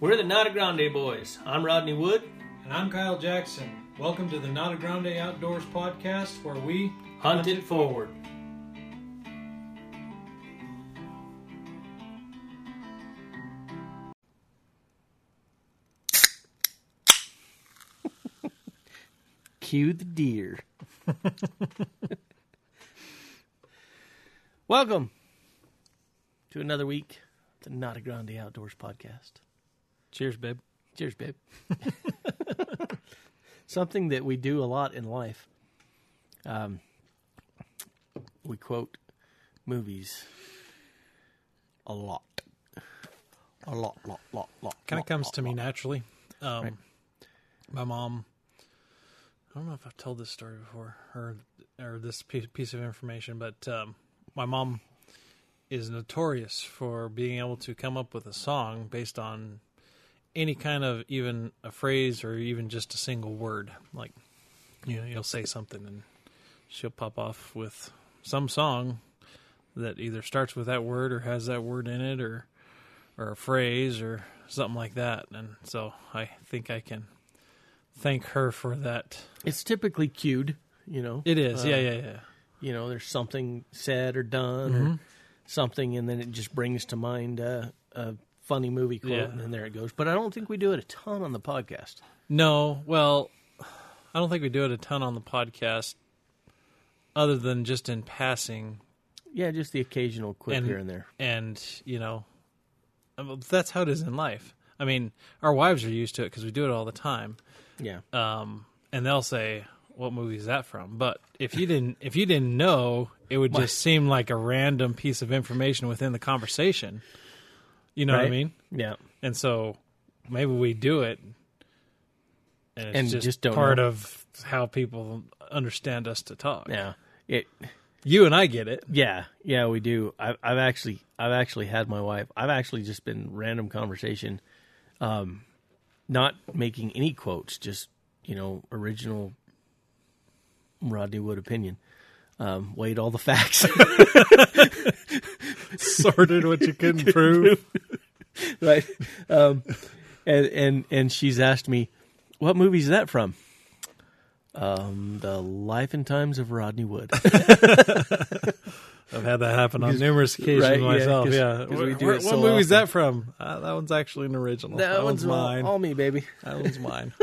We're the Nata Grande Boys. I'm Rodney Wood. And I'm Kyle Jackson. Welcome to the Nata Grande Outdoors podcast where we Hunt it forward. Cue the deer. Welcome to another week of the Nata Grande Outdoors podcast. Cheers, babe. Cheers, babe. Something that we do a lot in life. Um, we quote movies a lot. A lot, lot, lot, lot. Kind of comes lot, to me lot. naturally. Um, Right. My mom. I don't know if I've told this story before or or this piece, piece of information, but um, my mom is notorious for being able to come up with a song based on any kind of even a phrase or even just a single word. Like, you know, you'll say something and she'll pop off with some song that either starts with that word or has that word in it or or a phrase or something like that. And so I think I can thank her for that. It's typically cued, you know. It is, Uh, yeah, yeah, yeah. You know, there's something said or done or Mm-hmm. something, and then it just brings to mind uh, a funny movie quote, Yeah. and then there it goes. But I don't think we do it a ton on the podcast. No, well, I don't think we do it a ton on the podcast, other than just in passing. Yeah, just the occasional quip And- here and there. And you know, that's how it is in life. I mean, our wives are used to it because we do it all the time. Yeah. Um, and they'll say, "What movie is that from?" But if you didn't, if you didn't know, it would just seem like a random piece of information within the conversation. You know what I mean? Yeah. And so maybe we do it, and it's And just, just part know. of how people understand us to talk. Yeah. It You and I get it. Yeah, yeah, we do. I've, I've actually, I've actually had my wife. I've actually just been random conversation, um, not making any quotes, just you know, original Rodney Wood opinion. Um, weighed all the facts, Sorted what you couldn't prove. right? Um, and and and she's asked me, "What movie is that from?" Um, the Life and Times of Rodney Wood. I've had that happen on numerous occasions right, yeah, myself. 'cause- Yeah, 'cause we do Where- it what so movie's often. that from? Uh, that one's actually an original. that, one's one's all, mine. all me, baby. That one's mine.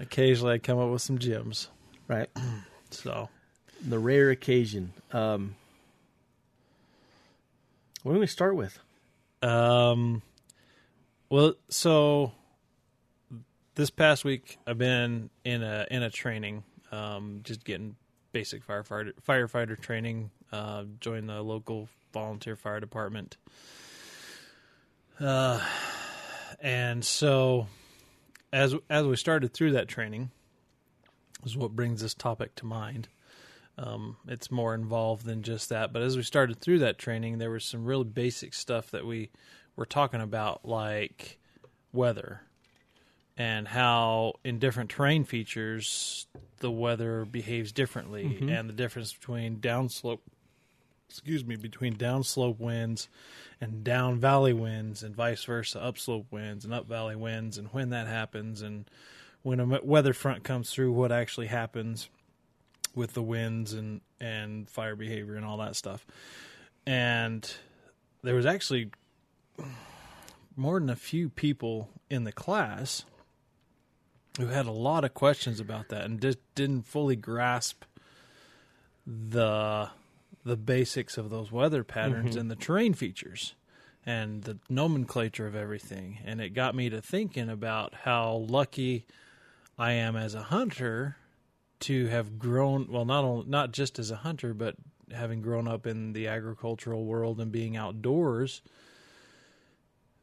Occasionally, I come up with some gems. Right. So the rare occasion. Um, what do we start with? Um, well, so this past week I've been in a in a training, um, just getting basic firefighter firefighter training. Uh, joined the local volunteer fire department. Uh, and so as as we started through that training, is what brings this topic to mind. Um, it's more involved than just that. But as we started through that training, there was some really basic stuff that we were talking about, like weather and how in different terrain features the weather behaves differently, and the difference between downslope, excuse me, between downslope winds and down valley winds, and vice versa, upslope winds and up valley winds, and when that happens, and when a weather front comes through, what actually happens with the winds and and fire behavior and all that stuff. And there was actually more than a few people in the class who had a lot of questions about that and just didn't fully grasp the the basics of those weather patterns mm-hmm. and the terrain features and the nomenclature of everything and it got me to thinking about how lucky I am as a hunter to have grown well not only not just as a hunter but having grown up in the agricultural world and being outdoors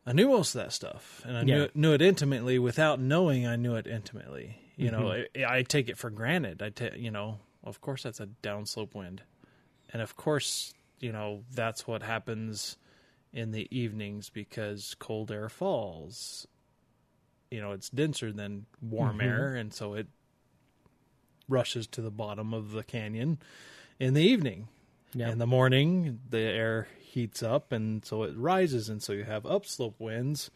I knew most of that stuff. And I knew Yeah. it, knew it intimately without knowing I knew it intimately. You know mm-hmm. I, I take it for granted. I ta- you know of course that's a downslope wind. And of course you know that's what happens in the evenings because cold air falls. You know it's denser than warm mm-hmm. air and so it rushes to the bottom of the canyon in the evening Yeah. in the morning the air heats up and so it rises and so you have upslope winds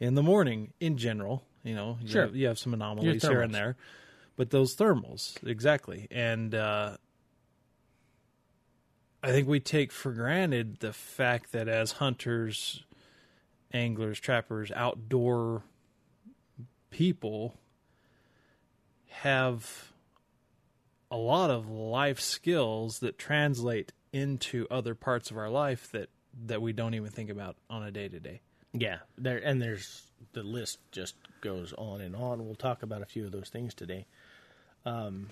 in the morning in general. You know, you Sure. have, you have some anomalies here and there, but those thermals exactly. And uh, I think we take for granted the fact that as hunters, anglers, trappers, outdoor people have a lot of life skills that translate into other parts of our life that that we don't even think about on a day to day. Yeah, there and there's the list just goes on and on. We'll talk about a few of those things today. um,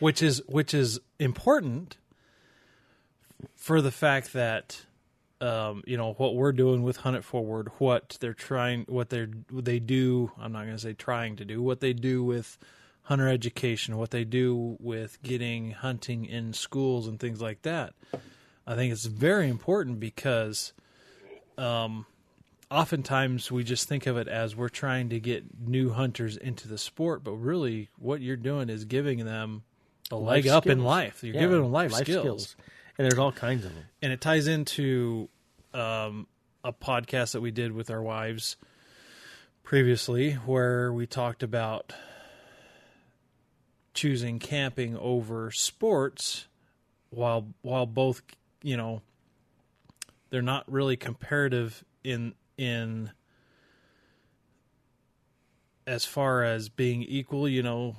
Which is which is important for the fact that um, you know what we're doing with Hunt It Forward, what they're trying, what they're what they do. I'm not going to say trying to do what they do with hunter education, what they do with getting hunting in schools and things like that. I think it's very important because um, oftentimes we just think of it as we're trying to get new hunters into the sport, but really what you're doing is giving them a leg Life up in life. You're Yeah, giving them life, skills. and there's all kinds of them. And it ties into um, a podcast that we did with our wives previously where we talked about choosing camping over sports while while both you know they're not really comparative in in as far as being equal you know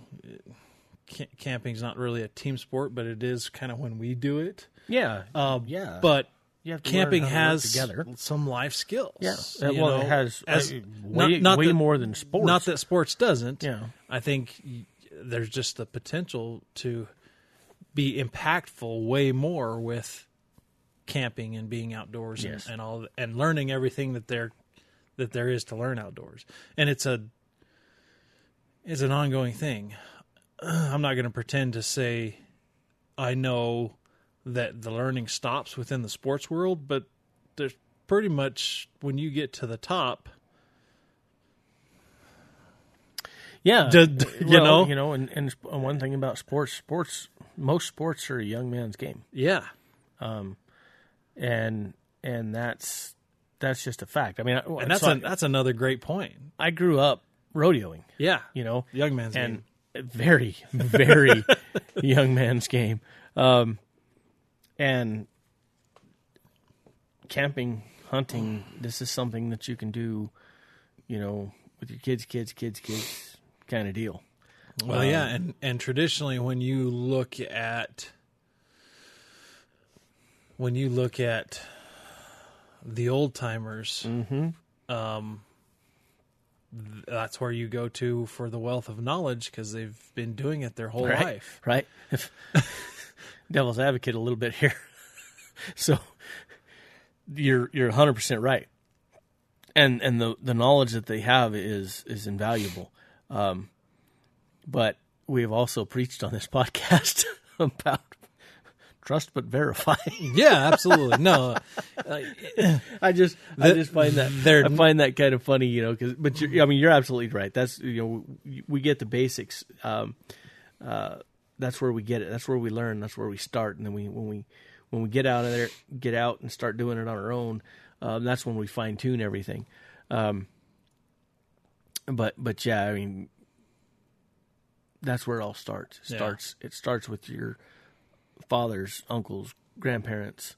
camping's not really a team sport but it is kind of when we do it Yeah, um, yeah. but you have camping learn how to work has together. some life skills Yeah, well, know, it has as- uh, not- way, not way that- more than sports. not that sports doesn't Yeah. i think there's just the potential to be impactful way more with camping and being outdoors Yes. and, and all and learning everything that there that there is to learn outdoors and it's a it's an ongoing thing i'm not going to pretend to say i know that the learning stops within the sports world but there's pretty much when you get to the top Yeah, D- d- you Well, know? you know, and, and one thing about sports, sports, most sports are a young man's game, yeah. Um, and and that's that's just a fact. I mean, I, and that's so a, that's another great point. I grew up rodeoing, yeah. you know, young man's and game. very, very young man's game, um, and camping, hunting. This is something that you can do, you know, with your kids, kids, kids, kids, kind of deal. Well, yeah, and and traditionally, when you look at when you look at the old timers, um, that's where you go to for the wealth of knowledge because they've been doing it their whole right? life. Right? Devil's advocate a little bit here. so you're you're 100% right. And and the the knowledge that they have is is invaluable. Um but we have also preached on this podcast about trust but verify. Yeah, absolutely. No, uh, I just I just find that they're- I find that kind of funny, you know, cuz but you're, I mean you're absolutely right. That's you know we, we get the basics um uh that's where we get it. That's where we learn. That's where we start and then we when we when we get out of there get out and start doing it on our own, um, that's when we fine tune everything. Um but but yeah, I mean that's where it all starts. It Yeah. starts it starts with your fathers, uncles, grandparents,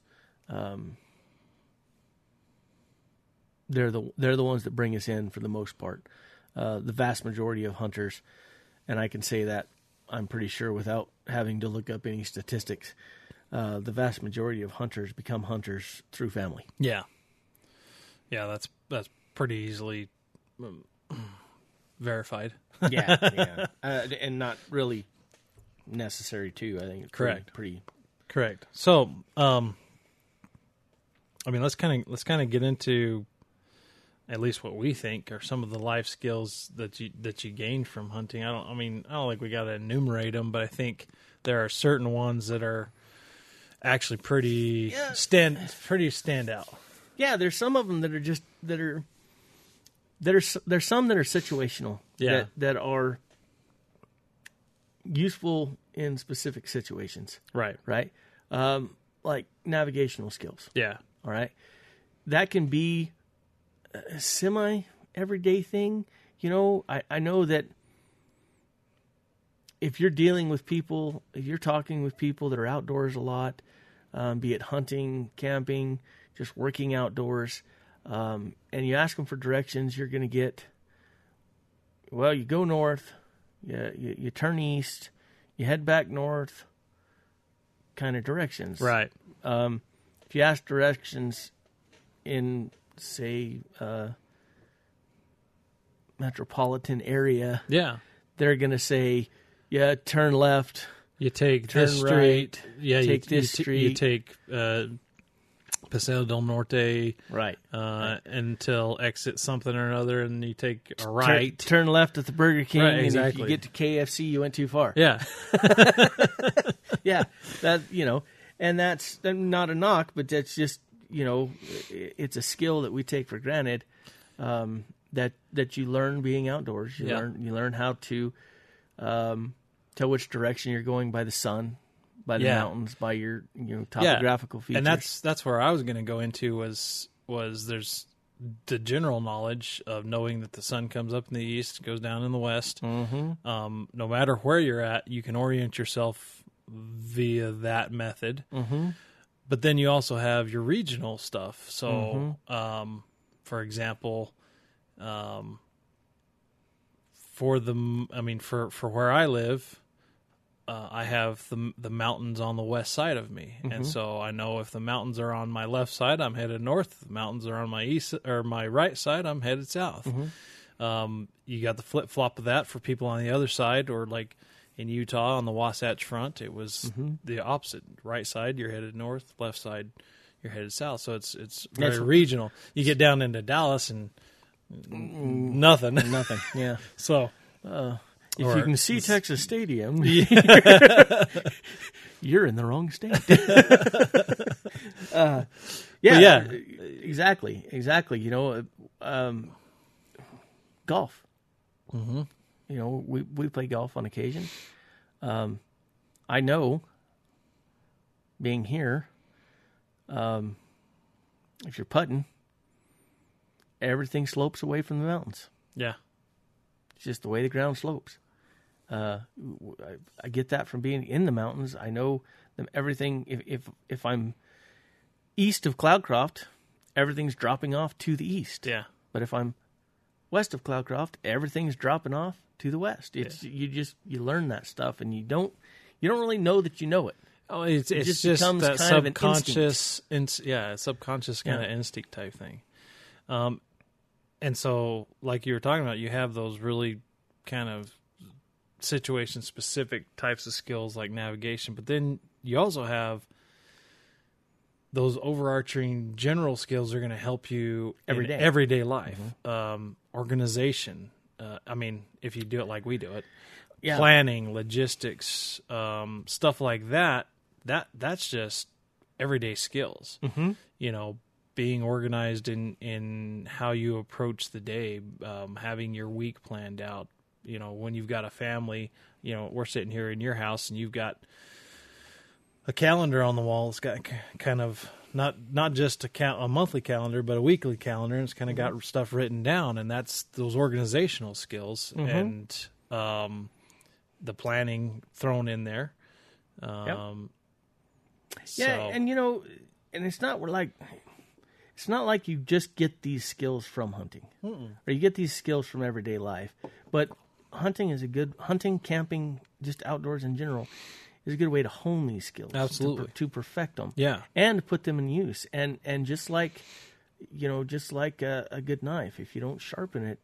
they're the they're the ones that bring us in for the most part. Uh, the vast majority of hunters, and I can say that I'm pretty sure without having to look up any statistics. Uh, the vast majority of hunters become hunters through family. yeah, yeah. That's that's pretty easily um, verified. Yeah, yeah, uh, and not really necessary too. I think it's pretty- Correct. Pretty, Correct. So, um, I mean, let's kind of let's kind of get into at least what we think are some of the life skills that you that you gained from hunting. I don't. I mean, I don't think we got to enumerate them, but I think there are certain ones that are actually pretty Yeah. stand pretty stand out. yeah. There's some of them that are just that are that are s- there's some that are situational. Yeah. that, that are useful in specific situations. Right. right? Um, like navigational skills. Yeah. All right, that can be a semi everyday thing. You know, I, I know that if you're dealing with people, if you're talking with people that are outdoors a lot, um, be it hunting, camping, just working outdoors, um, and you ask them for directions, you're going to get, well, you go north, you, you, you turn east, you head back north, kind of directions. Right. Um, if you ask directions in, say, uh, metropolitan area, Yeah. they're going to say, yeah, turn left. You take Turn this street. right, yeah. you- take this you, t- street. You take uh, Paseo del Norte Right. uh, until exit something or another, and you take a right. Turn, left at the Burger King, Right, and if you get to KFC, you went too far. Yeah. yeah, that you know, and that's not a knock, but that's just you know, it's a skill that we take for granted. Um, that that you learn being outdoors. You Yeah. learn you learn how to um, tell which direction you're going by the sun, by the Yeah. mountains, by your you know Yeah. topographical features. and that's that's where I was going to go into was was there's the general knowledge of knowing that the sun comes up in the east, goes down in the west. mm-hmm. Um, no matter where you're at, you can orient yourself via that method. Mm-hmm. But then you also have your regional stuff. So, Mm-hmm. um, for example, um, for the I mean for for where I live, uh, I have the the mountains on the west side of me, Mm-hmm. and so I know if the mountains are on my left side, I'm headed north. If the mountains are on my east or my right side, I'm headed south. Mm-hmm. Um, you got the flip flop of that for people on the other side, or like in Utah on the Wasatch Front, it was Mm-hmm. the opposite. Right side, you're headed north. Left side, you're headed south. So it's it's very That's- regional. You get down into Dallas and nothing. Nothing. Yeah. so If you can see Texas Stadium, you're in the wrong state. uh, yeah, yeah. exactly, exactly. You know, um, golf. mm-hmm. You know, we we play golf on occasion. Um, I know, being here, um, if you're putting, everything slopes away from the mountains. yeah, It's just the way the ground slopes. Uh, I, I get that from being in the mountains. I know them everything. If if if I'm east of Cloudcroft, everything's dropping off to the east. yeah, But if I'm west of Cloudcroft, everything's dropping off to the west. It's you just you learn that stuff, and you don't you don't really know that you know it. Oh, it's it's just just, becomes that kind of an subconscious, yeah, subconscious kind Yeah. of instinct type thing. Um, and so, like you were talking about, you have those really kind of situation specific types of skills like navigation, but then you also have those overarching general skills are going to help you Every in day. everyday life, um, organization. Uh, I mean, if you do it like we do it, Yeah. planning, logistics, um, stuff like that. That that's just everyday skills. Mm-hmm. You know, being organized in in how you approach the day, um, having your week planned out. You know, when you've got a family, you know, we're sitting here in your house and you've got a calendar on the wall. It's got kind of not not just a cal- a monthly calendar, but a weekly calendar. And it's kind of got stuff written down, and that's those organizational skills and um, the planning thrown in there. Um, Yeah, so- and you know, and it's not we're like it's not like you just get these skills from hunting, or you get these skills from everyday life. But hunting is a good hunting, camping, just outdoors in general is a good way to hone these skills, to Absolutely. to, perfect them, yeah, and put them in use. And and just like you know, just like a, a good knife, if you don't sharpen it,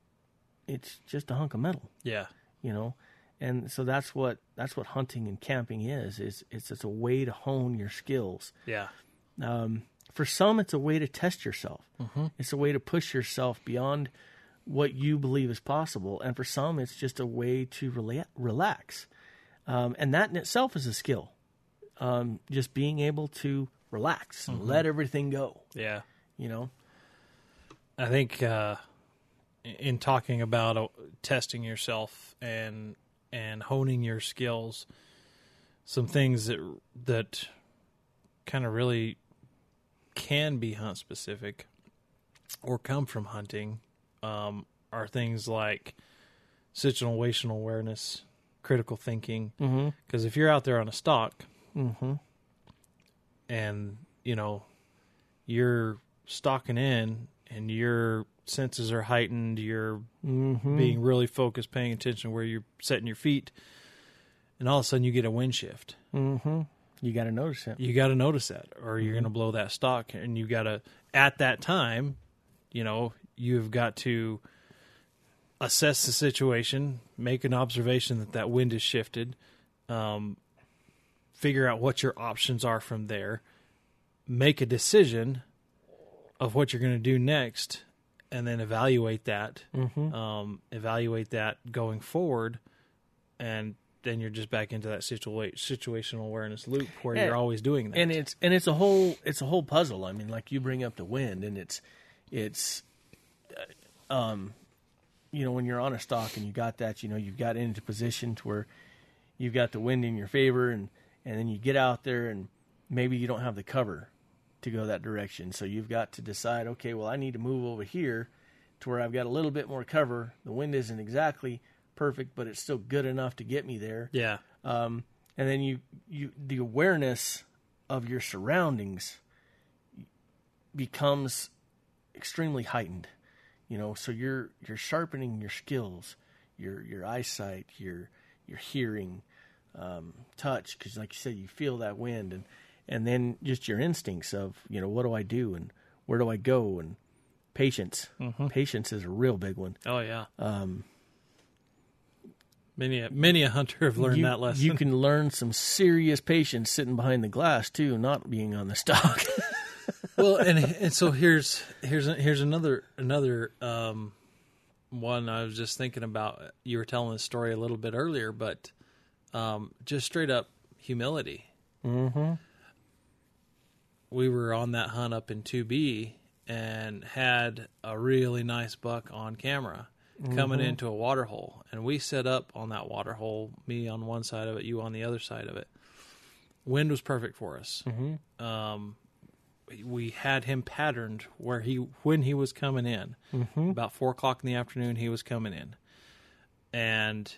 it's just a hunk of metal. Yeah, you know? And so that's what that's what hunting and camping is is it's it's a way to hone your skills. Yeah, um, for some it's a way to test yourself. It's a way to push yourself beyond what you believe is possible and for some it's just a way to rela- relax. Um, and that in itself is a skill. Um, just being able to relax and let everything go. Yeah. you know? I think uh, in talking about uh, testing yourself and and honing your skills, some things that that kind of really can be hunt specific or come from hunting um, are things like situational awareness, critical thinking. Mm-hmm. Because if you're out there on a stock, Mm-hmm. and you know you're stalking in and your senses are heightened, you're Mm-hmm. being really focused, paying attention to where you're setting your feet, and all of a sudden you get a wind shift. Mm-hmm. You got to notice it. You got to notice that, or you're going to blow that stock, and you got to at that time, you know, you've got to assess the situation, make an observation that that wind is shifted, um, figure out what your options are from there, make a decision of what you're going to do next, and then evaluate that. Mm-hmm. Um, evaluate that going forward, and then you're just back into that situa- situational awareness loop where Yeah. you're always doing that. and it's and it's a whole it's a whole puzzle. I mean, like you bring up the wind, and it's it's um, you know, when you're on a stock and you got that, you know, you've got into position to where you've got the wind in your favor, and and then you get out there and maybe you don't have the cover to go that direction, so you've got to decide, okay, well, I need to move over here to where I've got a little bit more cover. The wind isn't exactly perfect, but it's still good enough to get me there. Yeah, um, and then you you the awareness of your surroundings becomes extremely heightened you know so you're you're sharpening your skills your your eyesight your your hearing um, touch because like you said you feel that wind and and then just your instincts of you know what do i do and where do i go and patience patience is a real big one oh yeah. um, Many a, many a hunter have learned you, that lesson. You can learn some serious patience sitting behind the glass too, not being on the stock. well, and and so here's here's here's another another um, one I was just thinking about. You were telling the story a little bit earlier, but um, just straight up humility. mm-hmm. We were on that hunt up in 2B and had a really nice buck on camera coming into a water hole, and we set up on that water hole. Me on one side of it, you on the other side of it. Wind was perfect for us. Mm-hmm. um, we had him patterned where he when he was coming in Mm-hmm. about four o'clock in the afternoon he was coming in and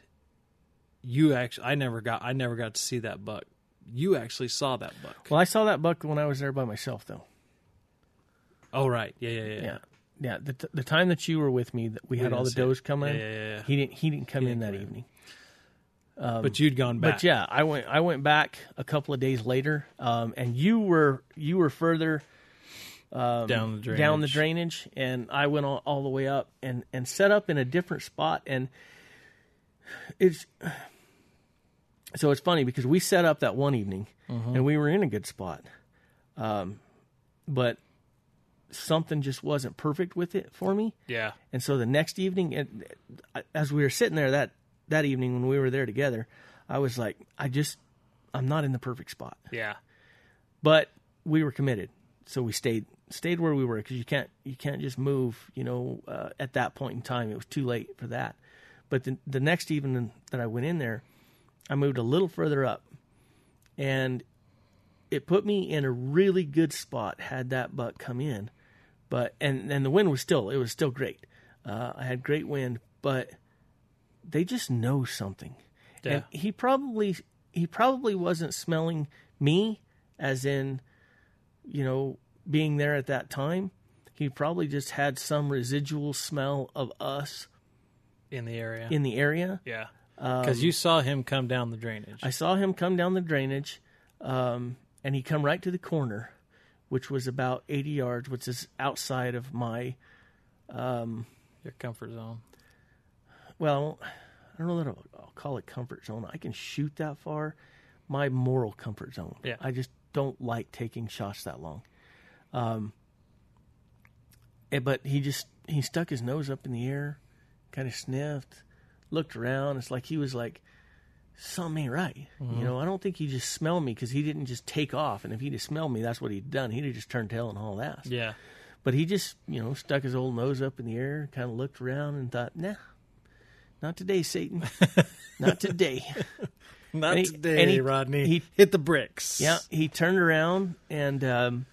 you actually i never got i never got to see that buck you actually saw that buck Well, I saw that buck when I was there by myself, though. oh right yeah yeah yeah Yeah, yeah. The, t- the time that you were with me, that we, We had all the does come yeah, in. yeah, yeah. He didn't. He didn't come He in didn't that come in. evening. Um, but you'd gone back But yeah, I went. I went back a couple of days later, um, and you were you were further um, Down the drainage. down the drainage. and I went all, all the way up and and set up in a different spot, and it's so it's funny because we set up that one evening, Mm-hmm. and we were in a good spot, um, but something just wasn't perfect with it for me. yeah And so the next evening, and as we were sitting there that that evening when we were there together, I was like, I just, I'm not in the perfect spot. yeah But we were committed, so we stayed stayed where we were because you can't you can't just move. You know, uh, at that point in time, it was too late for that. But the the next evening that I went in there, I moved a little further up, and it put me in a really good spot. Had that buck come in, but and and the wind was still it was still great. Uh, I had great wind, but they just know something. Yeah. And he probably he probably wasn't smelling me as in you know being there at that time. He probably just had some residual smell of us in the area in the area. yeah because you saw him come down the drainage Um, I saw him come down the drainage, um, and he come right to the corner, which was about 80 yards, which is outside of my, um, your comfort zone well, I don't know that I'll, I'll call it comfort zone. I can shoot that far. My moral comfort zone. Yeah. I just don't like taking shots that long. Um, but he just he stuck his nose up in the air, kind of sniffed, looked around. It's like he was like, something ain't right. You know, I don't think he just smelled me because he didn't just take off. And if he'd have smelled me, that's what he'd done. He'd have just turned tail and hauled ass. yeah But he just, you know, stuck his old nose up in the air, kind of looked around and thought, nah, not today, Satan. not today. not he- today he- rodney he- hit the bricks Yeah, he turned around and um,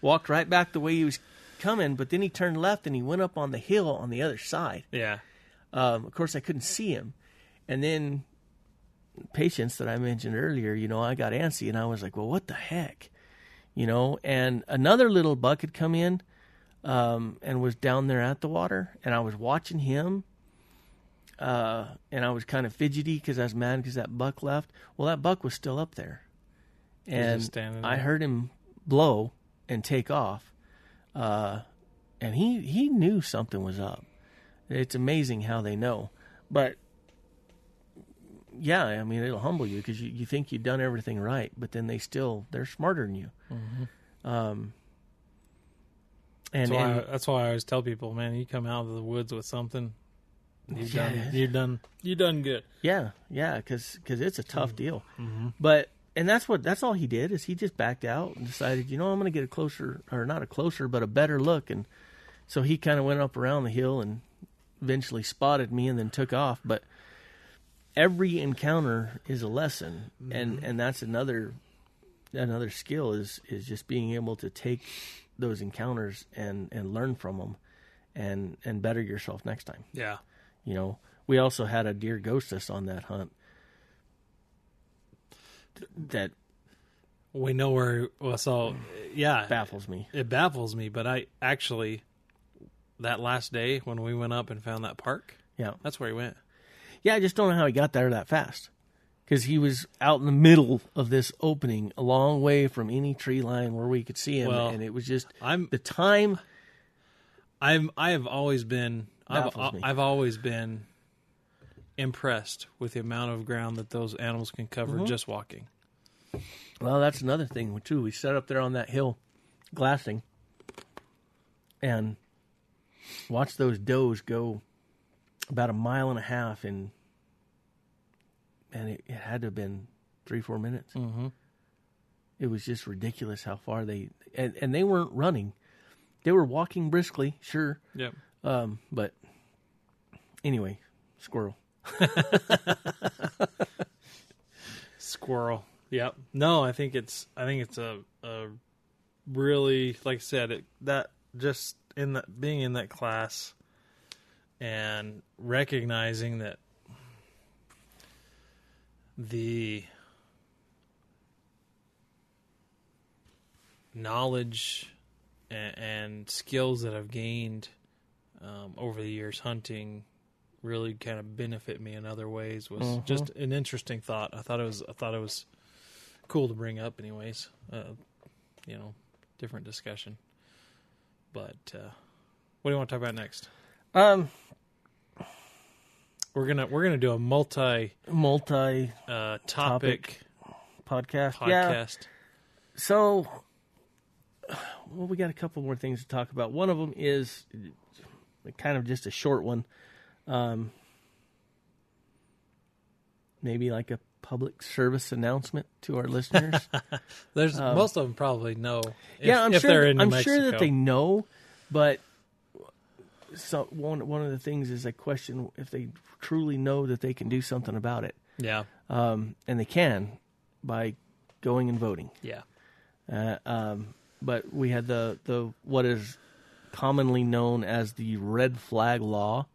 walked right back the way he was coming, but then he turned left and he went up on the hill on the other side. Yeah. Um, of course, I couldn't see him, and then patience that I mentioned earlier. You know, I got antsy and I was like, "Well, what the heck?" You know, and another little buck had come in um, and was down there at the water, and I was watching him. Uh, and I was kind of fidgety because I was mad because that buck left. Well, that buck was still up there, and I heard him blow and take off, uh, and he he knew something was up. It's amazing how they know, but yeah, I mean it'll humble you because you, you think you've done everything right, but then they still they're smarter than you. Um, and, That's why, and I, that's why I always tell people, man, you come out of the woods with something, you've Yeah. done, you've done, you done good. Yeah, yeah, because because it's a Mm-hmm. tough deal. But and that's what that's all he did is he just backed out and decided, you know, I'm going to get a closer or not a closer, but a better look. And so he kind of went up around the hill and eventually spotted me and then took off. But every encounter is a lesson, and and that's another another skill is is just being able to take those encounters and and learn from them, and and better yourself next time. Yeah. You know, we also had a deer ghost us on that hunt. That We know where, well, so, yeah, baffles me. it baffles me, but I actually, that last day when we went up and found that park, Yeah, that's where he went. yeah. I just don't know how he got there that fast. Because he was out in the middle of this opening, a long way from any tree line where we could see him, Well, and it was just I'm, the time. I'm, I have always been, I've. I've always been impressed with the amount of ground that those animals can cover Mm-hmm. just walking. Well, that's another thing too. We sat up there on that hill, glassing, and watched those does go about a mile and a half in, and it, it had to have been three four minutes. Mm-hmm. It was just ridiculous how far they and and they weren't running; they were walking briskly, sure, Yep. um, but anyway, squirrel. Squirrel. Yep. No, I think it's I think it's a, a really like I said it that just in that being in that class and recognizing that the knowledge and, and skills that I've gained um, over the years hunting really kind of benefit me in other ways was Mhm. just an interesting thought. I thought it was I thought it was cool to bring up anyways. Uh, you know, different discussion. But uh, what do you want to talk about next? Um, We're gonna we're gonna do a multi multi uh, topic, podcast. Yeah. podcast. So, well, we got a couple more things to talk about. One of them is kind of just a short one. Um, maybe like a public service announcement to our listeners. There's most of them probably know. If, yeah, I'm sure. they're in New I'm sure that they know, but so one one of the things is I question if they truly know that they can do something about it, Yeah, um, and they can by going and voting. yeah, Uh, um, but we had the, the what is commonly known as the red flag law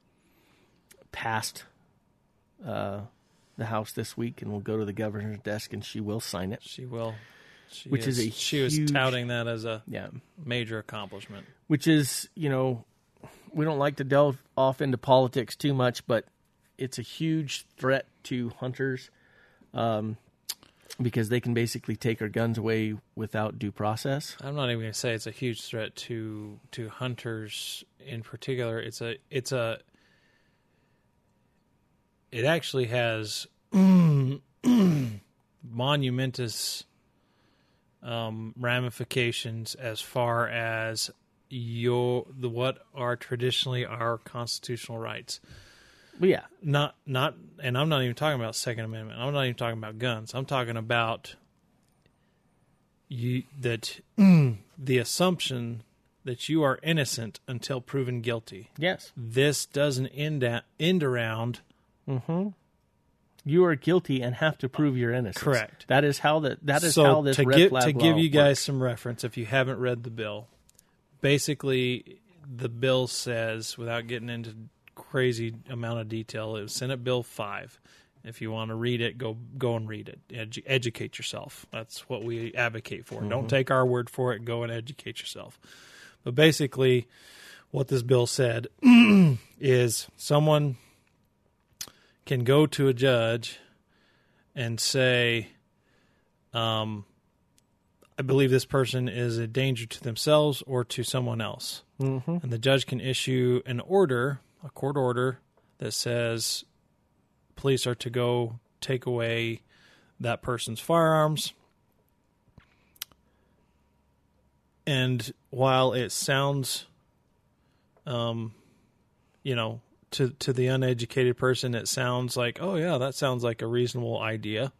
passed uh, the House this week, and will go to the governor's desk, and she will sign it. she will. She Which is a she was touting that as a Yeah, major accomplishment. which is you know we don't like to delve off into politics too much, but it's a huge threat to hunters. Um, because they can basically take our guns away without due process. I'm not even going to say it's a huge threat to to hunters in particular. It's a it's a it actually has monumentous um, ramifications as far as your the what are traditionally our constitutional rights. Yeah, Not not, and I'm not even talking about Second Amendment. I'm not even talking about guns. I'm talking about you that the assumption that you are innocent until proven guilty. yes. This doesn't end at, end around Mm-hmm. you are guilty and have to prove your innocence. Correct. That is how that that is so how this to rid give flag to give you guys works. some reference if you haven't read the bill. basically, the bill says, without getting into crazy amount of detail, it was Senate Bill Five. If you want to read it, go go and read it. Edu- educate yourself. That's what we advocate for. Don't mm-hmm. take our word for it. Go and educate yourself. But basically, what this bill said is someone can go to a judge and say, um, I believe this person is a danger to themselves or to someone else. Mm-hmm. And the judge can issue an order, a court order, that says police are to go take away that person's firearms. And while it sounds, um, you know, to to the uneducated person, it sounds like, oh yeah, that sounds like a reasonable idea.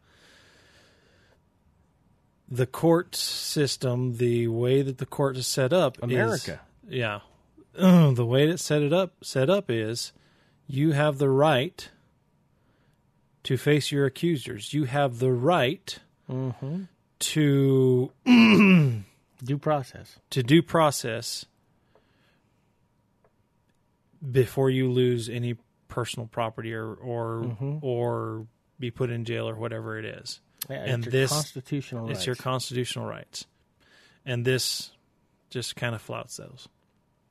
The court system, the way that the court is set up, is- America. yeah, the way it's set it up set up is you have the right to face your accusers. You have the right Mm-hmm. to Due process. to due process before you lose any personal property or or Mhm. or be put in jail or whatever it is. Yeah, And it's your this- constitutional It's your constitutional rights. And this just kind of flouts those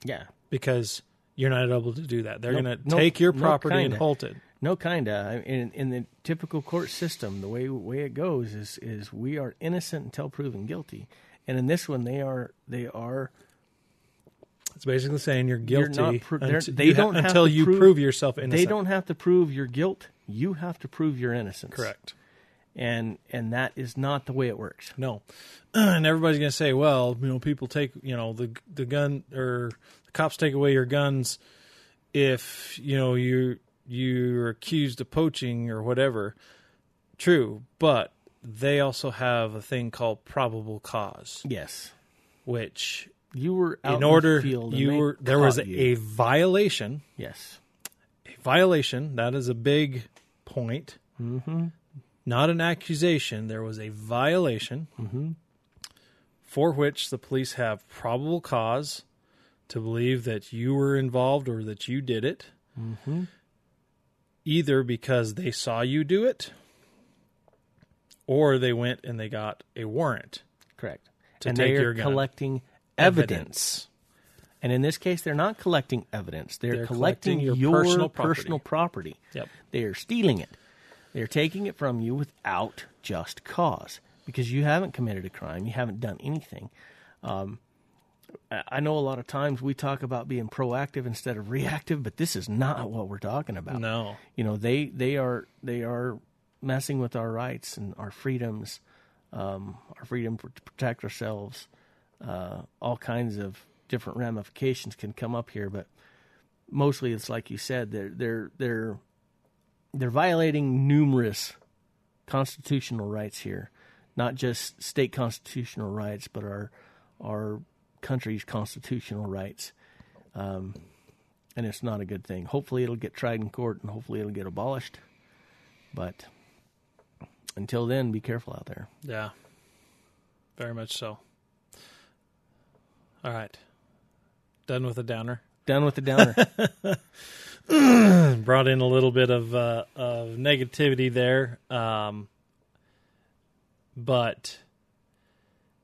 yeah. because you're not able to do that. They're No- going to no- take your no property and kinda. hold it. No, kinda. In in the typical court system, the way way it goes is is we are innocent until proven guilty, and in this one, they are they are It's basically saying you're You're guilty not pro- until, they you don't have until you prove- prove, yourself innocent. they don't have to prove your guilt. You have to prove your innocence. correct. And and that is not the way it works. No, and everybody's going to say, "Well, you know, people take, you know, the the gun or the cops take away your guns if you know you you're accused of poaching or whatever." True, but they also have a thing called probable cause, Yes, which you were out in order the field you were there was caught a, violation, yes. a violation. That is a big point. Mm-hmm. Not an accusation. There was a violation Mm-hmm. for which the police have probable cause to believe that you were involved or that you did it, Mm-hmm. either because they saw you do it or they went and they got a warrant Correct. to and take they are collecting evidence. And in this case, they're not collecting evidence. They're, They're collecting, collecting your your personal personal, property. property. Yep. They are stealing it. They're taking it from you without just cause because you haven't committed a crime. You haven't done anything. Um, I I know a lot of times we talk about being proactive instead of reactive, but this is not what we're talking about. No. You know, they they are they are messing with our rights and our freedoms, um, our freedom to protect ourselves. Uh, all kinds of different ramifications can come up here, but mostly it's like you said, they're they're they're they're violating numerous constitutional rights here, not just state constitutional rights, but our our country's constitutional rights. Um, and it's not a good thing. Hopefully, it'll get tried in court, and hopefully, it'll get abolished. But until then, be careful out there. Yeah. Very much so. All right. Done with the downer. Done with the downer. Brought in a little bit of uh, of negativity there. Um, but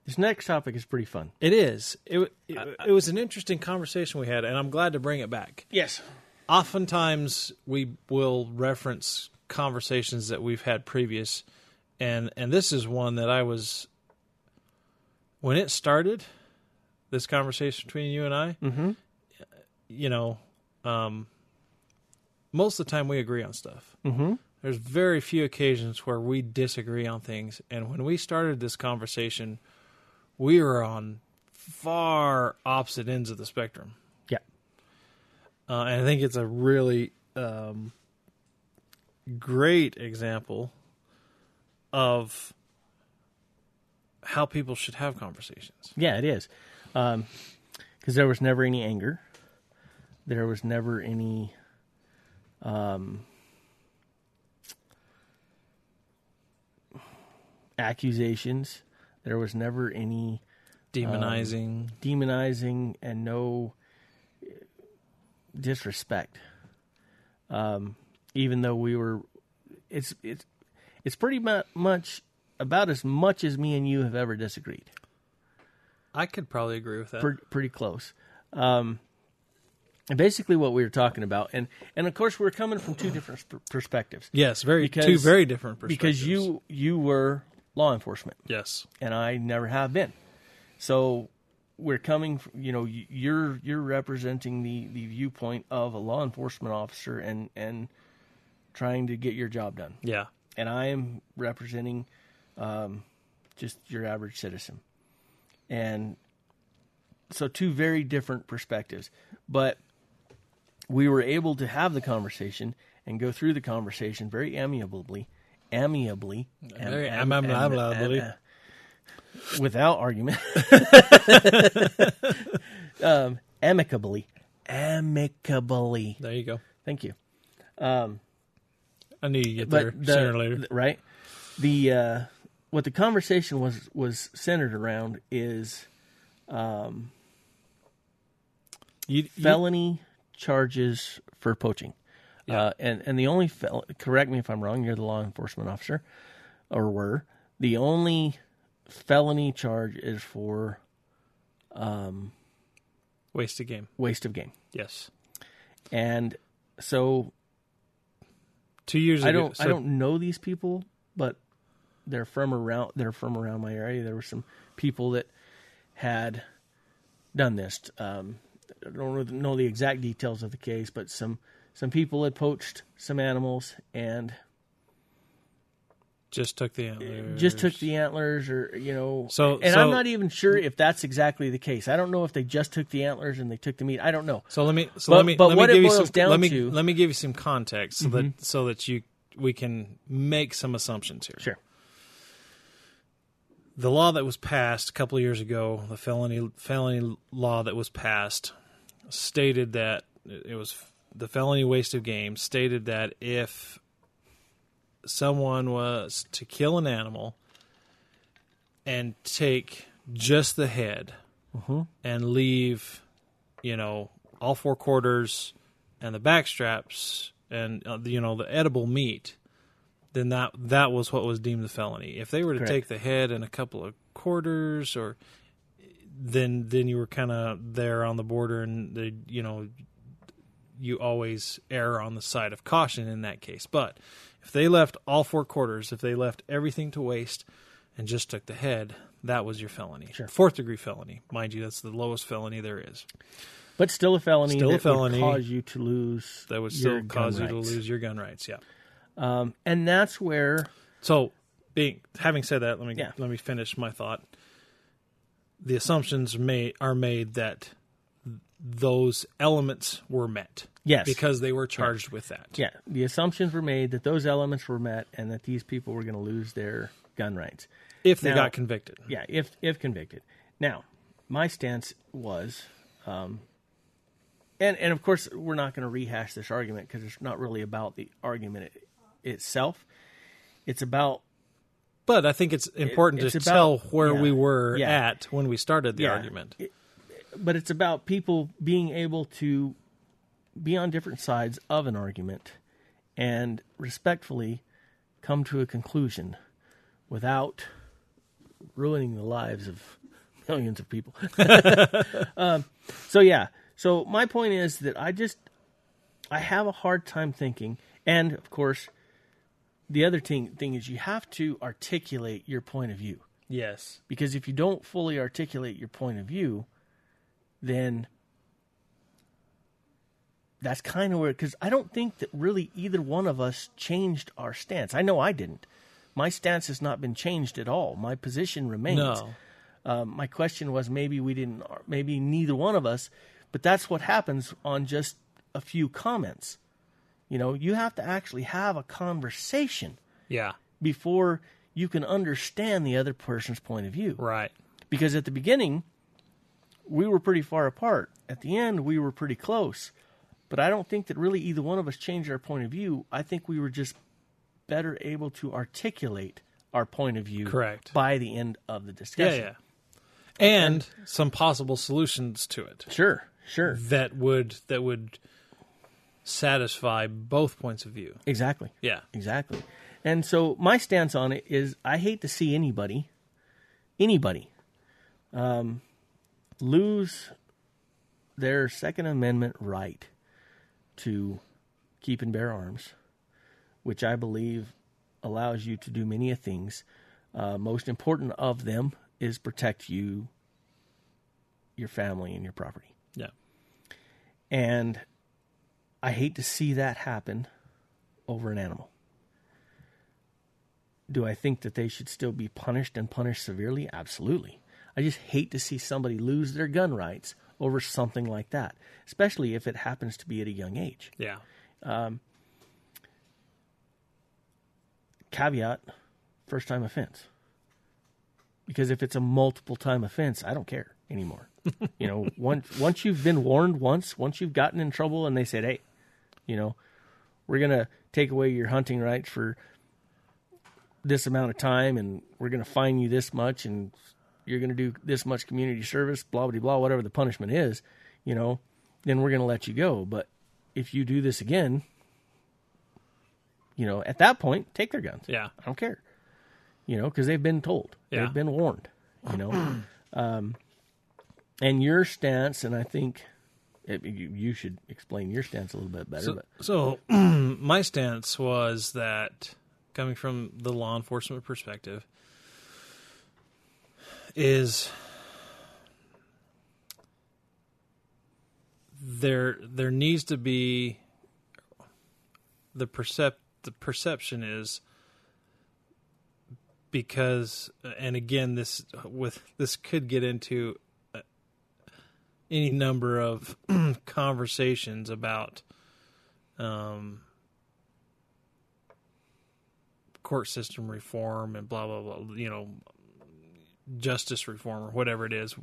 this next topic is pretty fun. it is. It, it, it was an interesting conversation we had, and I'm glad to bring it back. Yes. oftentimes we will reference conversations that we've had previous and and this is one that I was when it started this conversation between you and I Mm-hmm. you know um most of the time we agree on stuff Mm-hmm. there's very few occasions where we disagree on things and when we started this conversation we were on far opposite ends of the spectrum Yeah. uh, and I think it's a really um, great example of how people should have conversations. Yeah, it is. Because there was never any anger. There was never any. Um, accusations. There was never any demonizing. demonizing and no disrespect. Um, even though we were, it's it's it's pretty much about as much as me and you have ever disagreed. I could probably agree with that. Pretty, pretty close. Um, and basically, what we were talking about, and and of course, we're coming from two different sp- perspectives. yes, very two very different perspectives. Because you you were law enforcement. yes, and I never have been. So we're coming, you know, you're you're representing the the viewpoint of a law enforcement officer and and trying to get your job done, yeah, and I am representing um, just your average citizen, and so two very different perspectives, but we were able to have the conversation and go through the conversation very amiably, amiably, Very am- am- am- without argument, um, amicably, amicably. there you go. Thank you. I knew you'd get there the, sooner or later. right? The uh, what the conversation was was centered around is You, you- felony charges for poaching. Yeah. Uh, and and the only fel- correct me if I'm wrong. You're the law enforcement officer, or were the only felony charge is for um, waste of game. waste of game. Yes, And so two years I ago. don't I don't know these people, but they're from around they're from around my area. There were some people that had done this. Um, I don't know the exact details of the case, but some some people had poached some animals and just took the antlers. just took the antlers, or you know. So- and so- I'm not even sure if that's exactly the case. I don't know if they just took the antlers and they took the meat. I don't know. So let me. So But- let me. but let what me it give you boils some. down let me. to- let me give you some context so Mm-hmm. that so that you we can make some assumptions here. Sure. The law that was passed a couple of years ago, the felony felony law that was passed, stated that it was the felony waste of game stated that if someone was to kill an animal and take just the head and leave, you know, all four quarters and the back straps and uh, you know the edible meat, then that that was what was deemed the felony. If they were to Correct. take the head and a couple of quarters, or then then you were kind of there on the border, and the you know you always err on the side of caution in that case. But if they left all four quarters, if they left everything to waste and just took the head, that was your felony. Sure. Fourth degree felony, mind you, that's the lowest felony there is. But still a felony Still a felony. would cause you to lose That would still cause you to lose your gun rights. Yeah. Um, and that's where So, being having said that, let me Yeah. let me finish my thought. The assumptions made are made that those elements were met. Yes. because they were charged with that. yeah, the assumptions were made that those elements were met and that these people were going to lose their gun rights. If they Now- got convicted, Yeah, if if convicted. Now, my stance was, um, and and of course we're not going to rehash this argument because it's not really about the argument itself. It's about but I think it's important it's to about- tell where yeah, we were yeah. at when we started the Yeah. argument. but it's about people being able to be on different sides of an argument and respectfully come to a conclusion without ruining the lives of millions of people. um, so yeah, so my point is that I just I have a hard time thinking, and of course, the other thing thing is you have to articulate your point of view Yes. because if you don't fully articulate your point of view, then that's kind of where because I don't think that really either one of us changed our stance. I know I didn't. My stance has not been changed at all. My position remains. No. Um, my question was maybe we didn't, maybe neither one of us, but that's what happens on just a few comments. You know, you have to actually have a conversation Yeah. before you can understand the other person's point of view Right. because at the beginning we were pretty far apart at the end we were pretty close but i don't think that really either one of us changed our point of view i think we were just better able to articulate our point of view Correct. by the end of the Yeah. discussion Yeah. and some possible solutions to it Sure, sure, that would that would satisfy both points of view. exactly. Yeah. Exactly. And so my stance on it is I hate to see anybody, anybody, um, lose their Second Amendment right to keep and bear arms, which I believe allows you to do many things. Uh, most important of them is protect you, your family, and your property. Yeah. And I hate to see that happen over an animal. Do I think that they should still be punished and punished severely? Absolutely. I just hate to see somebody lose their gun rights over something like that, especially if it happens to be at a young age. Yeah. Um, caveat first time offense. Because if it's a multiple time offense, I don't care anymore. you know, once once you've been warned once, once you've gotten in trouble and they said, "Hey, you know, we're going to take away your hunting rights for this amount of time and we're going to fine you this much and you're going to do this much community service, blah blah blah, whatever the punishment is, you know, then we're going to let you go. But if you do this again, you know, at that point, take their guns. Yeah. I don't care. You know, because they've been told, Yeah. they've been warned. You know, um, and your stance, and I think it, you, you should explain your stance a little bit better. So, but so my stance was that coming from the law enforcement perspective is there there needs to be the percep the perception is because and again this with this could get into any number of conversations about um, court system reform and blah blah blah you know justice reform or whatever it is.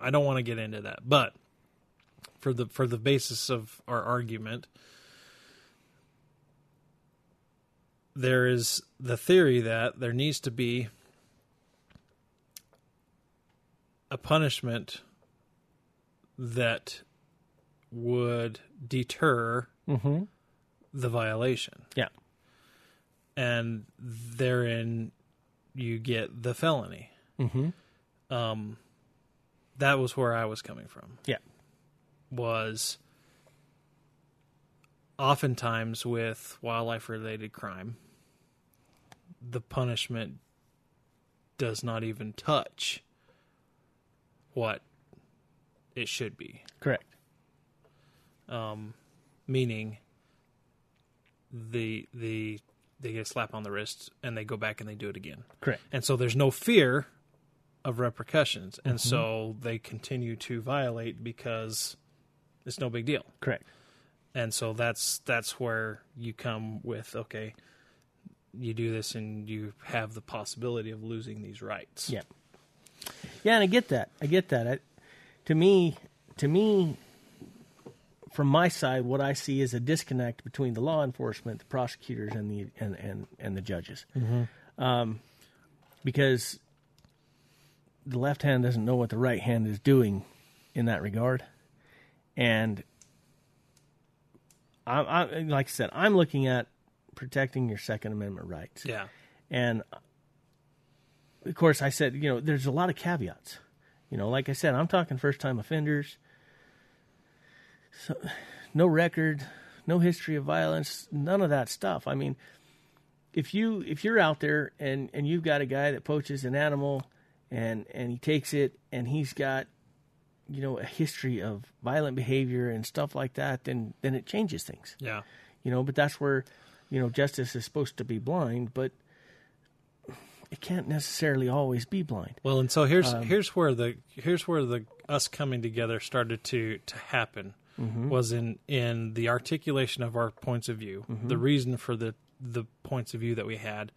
I don't want to get into that but for the for the basis of our argument there is the theory that there needs to be a punishment that would deter Mhm. the violation. yeah, And therein you get the felony. mm-hmm. Um, that was where I was coming from. yeah, Was oftentimes with wildlife related crime, the punishment does not even touch what it should be. correct. um, meaning the the they get a slap on the wrist and they go back and they do it again, Correct. and so there's no fear of repercussions, and so they continue to violate because it's no big deal, Correct. and so that's that's where you come with okay, you do this and you have the possibility of losing these rights. Yeah. Yeah, and I get that. I get that. I, to me, to me, from my side, what I see is a disconnect between the law enforcement, the prosecutors, and the and and, and the judges, um, because the left hand doesn't know what the right hand is doing in that regard, and I, I like I said, I'm looking at protecting your Second Amendment rights. yeah, And of course, I said, you know, there's a lot of caveats. You know, like I said, I'm talking first time offenders. So, no record, no history of violence, none of that stuff. I mean, if you if you're out there and and you've got a guy that poaches an animal and and he takes it and he's got you know a history of violent behavior and stuff like that, then then it changes things yeah. you know but that's where you know justice is supposed to be blind but it can't necessarily always be blind. Well, and so here's um, here's where the here's where the us coming together started to to happen mm-hmm. was in in the articulation of our points of view, mm-hmm. the reason for the the points of view that we had,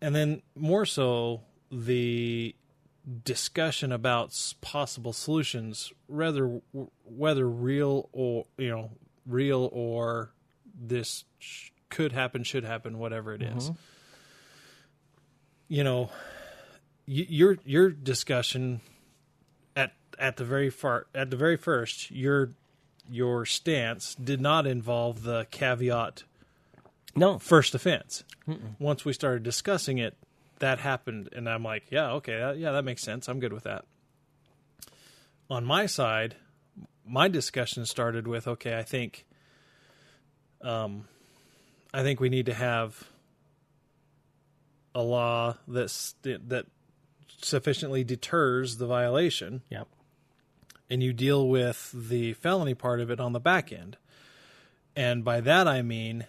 and then more so the discussion about possible solutions, whether whether real or you know real or this sh- could happen, should happen, whatever it is. Mm-hmm. You know, y- your your discussion at at the very far at the very first, your your stance did not involve the caveat No, first offense. Once we started discussing it, that happened, and I'm like, yeah, okay, that, yeah, that makes sense. I'm good with that. On my side, my discussion started with, okay, I think, um, I think we need to have a law that's that sufficiently deters the violation Yep. and you deal with the felony part of it on the back end. And by that I mean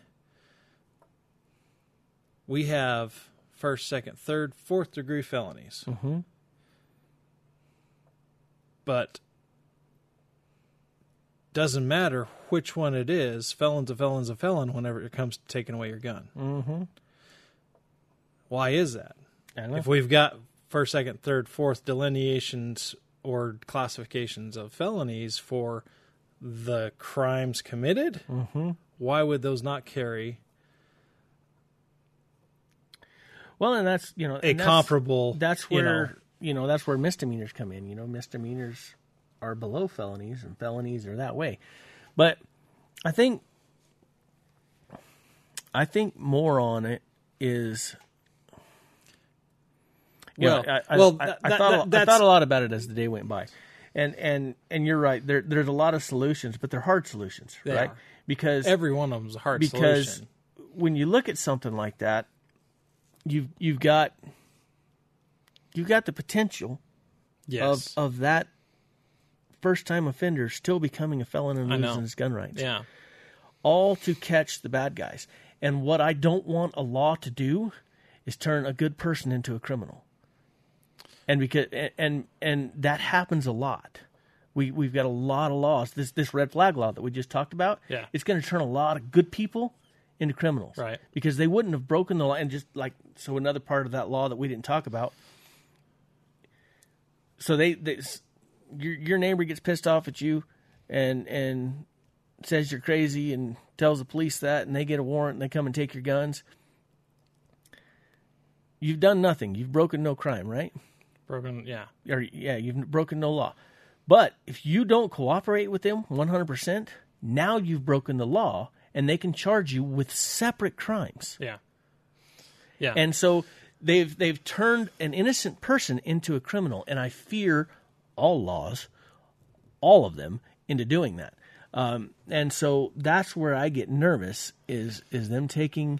we have first, second, third, fourth degree felonies. Mm-hmm. But doesn't matter which one it is, felon's a felon's a felon whenever it comes to taking away your gun. Mm-hmm. Why is that? If we've got first, second, third, fourth delineations or classifications of felonies for the crimes committed, mm-hmm. why would those not carry Well, and that's you know a that's- comparable? That's you know, where you know, that's where misdemeanors come in. You know, misdemeanors are below felonies, and felonies are that way. But I think I think more on it is. You know, Well- I, I, well, I, that- I thought that- I thought a lot about it as the day went by, and and and you're right. There there's a lot of solutions, but they're hard solutions, right? are. Because every one of them's a hard because solution. when you look at something like that, you've you've got you've got the potential Yes. of of that first time offender still becoming a felon and losing his gun rights. yeah. All to catch the bad guys. And what I don't want a law to do is turn a good person into a criminal. And because and and that happens a lot. We we've got a lot of laws. This this red flag law that we just talked about. Yeah. It's going to turn a lot of good people into criminals. Right. Because they wouldn't have broken the law. And just like so, another part of that law that we didn't talk about. So they, they your your neighbor gets pissed off at you, and and says you're crazy and tells the police that, and they get a warrant and they come and take your guns. You've done nothing. You've broken no crime, right? Broken. Yeah. Or yeah, you've broken no law. But if you don't cooperate with them 100%, now you've broken the law and they can charge you with separate crimes. Yeah. Yeah. And so they've they've turned an innocent person into a criminal, and I fear all laws, all of them, into doing that. Um, and so that's where I get nervous is is them taking.